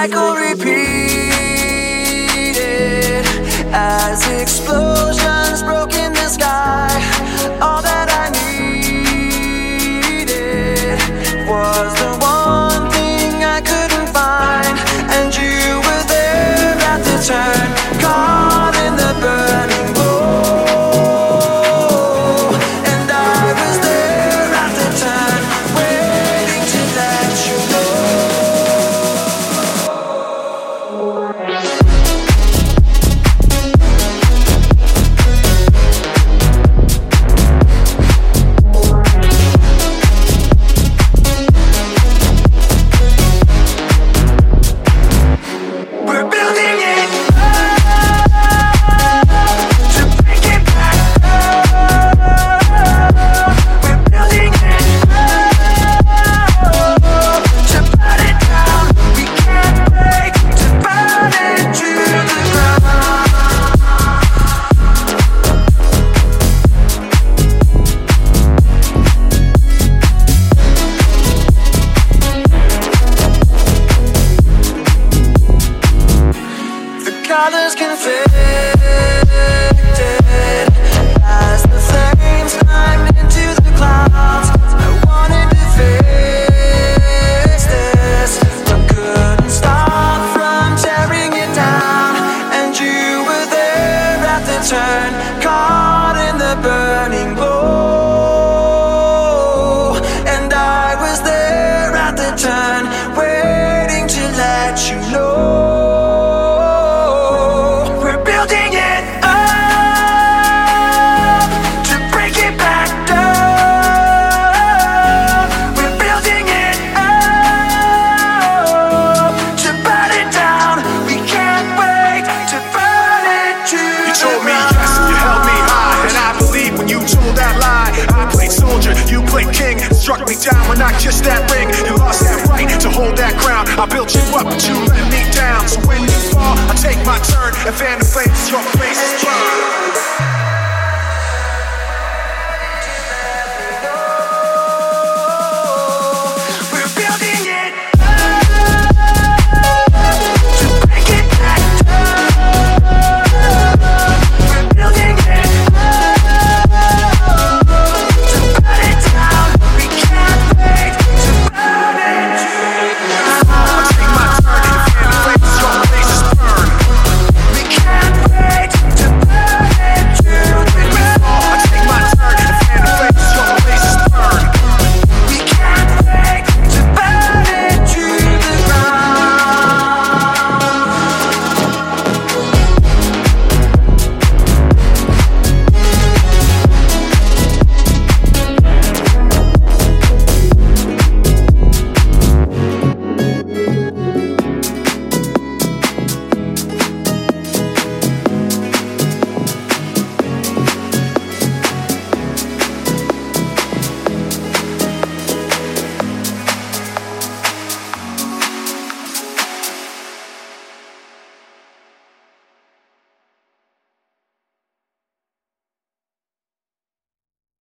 I repeated as explosions broke in the sky. turn. Call soldier, you played king. Struck me down when I kissed that ring. You lost that right to hold that crown. I built you up, but you let me down. So when you fall, I take my turn and fan the flames your face.